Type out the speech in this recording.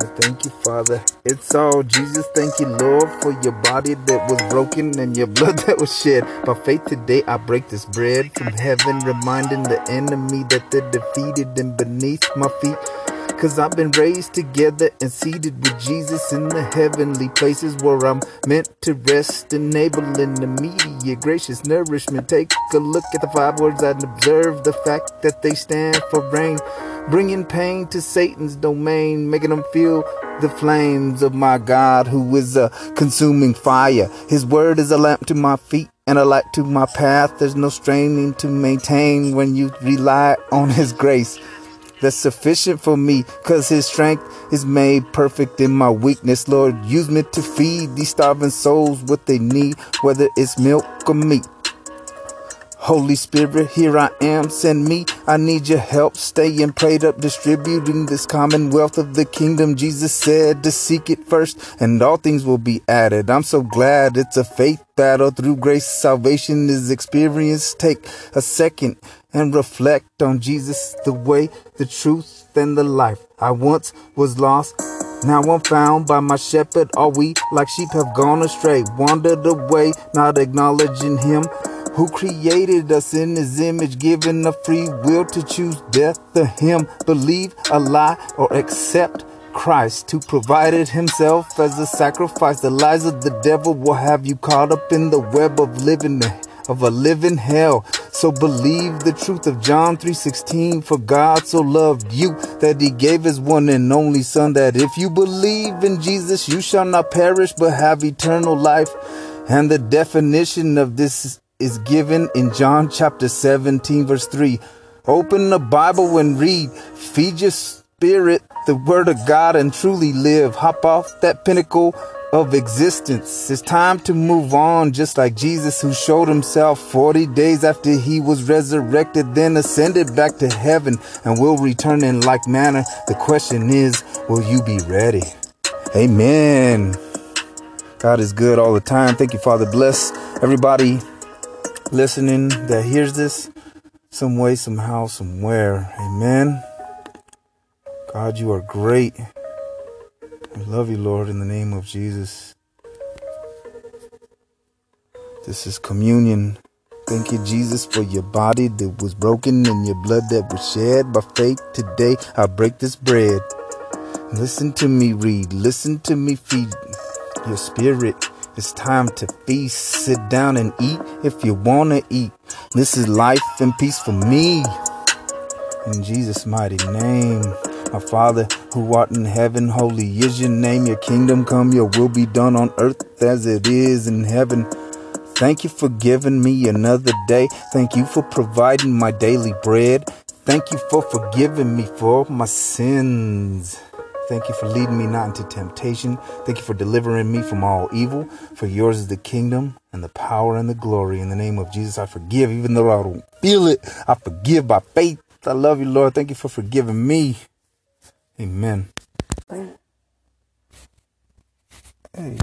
Thank you, Father. It's all Jesus. Thank you, Lord, for your body that was broken and your blood that was shed. By faith today, I break this bread from heaven, reminding the enemy that they're defeated and beneath my feet. Cause I've been raised together and seated with Jesus in the heavenly places where I'm meant to rest, enabling immediate gracious nourishment. Take a look at the five words and observe the fact that they stand for reign, bringing pain to Satan's domain, making him feel the flames of my God who is a consuming fire. His word is a lamp to my feet and a light to my path. There's no straining to maintain when you rely on his grace that's sufficient for me because his strength is made perfect in my weakness. Lord, use me to feed these starving souls what they need, whether it's milk or meat. Holy Spirit, here I am, send me. I need your help, staying prayed up, distributing this commonwealth of the kingdom. Jesus said to seek it first, and all things will be added. I'm so glad it's a faith battle through grace. Salvation is experienced. Take a second and reflect on Jesus, the way, the truth, and the life. I once was lost. Now I'm found by my shepherd. All we like sheep have gone astray, wandered away, not acknowledging him who created us in his image, given a free will to choose death to him, believe a lie or accept Christ, who provided himself as a sacrifice. The lies of the devil will have you caught up in the web of living of a living hell. So believe the truth of John 3:16 for God so loved you that he gave his one and only son that if you believe in Jesus you shall not perish but have eternal life. And the definition of this is given in John chapter 17, verse 3. Open the Bible and read. Feed your spirit the word of God and truly live. Hop off that pinnacle of existence. It's time to move on, just like Jesus, who showed himself 40 days after he was resurrected, then ascended back to heaven and will return in like manner. The question is, will you be ready? Amen. God is good all the time. Thank you, Father. Bless everybody listening that hears this some way, somehow, somewhere. Amen. God, you are great. We love you, Lord, in the name of Jesus. This is communion. Thank you, Jesus, for your body that was broken and your blood that was shed. By faith today, I break this bread. Listen to me read. Listen to me feed your spirit. It's time to feast. Sit down and eat if you want to eat. This is life and peace for me. In Jesus' mighty name. My Father, who art in heaven, holy is your name. Your kingdom come, your will be done on earth as it is in heaven. Thank you for giving me another day. Thank you for providing my daily bread. Thank you for forgiving me for my sins. Thank you for leading me not into temptation. Thank you for delivering me from all evil. For yours is the kingdom and the power and the glory. In the name of Jesus, I forgive, even though I don't feel it. I forgive by faith. I love you, Lord. Thank you for forgiving me. Amen. Hey.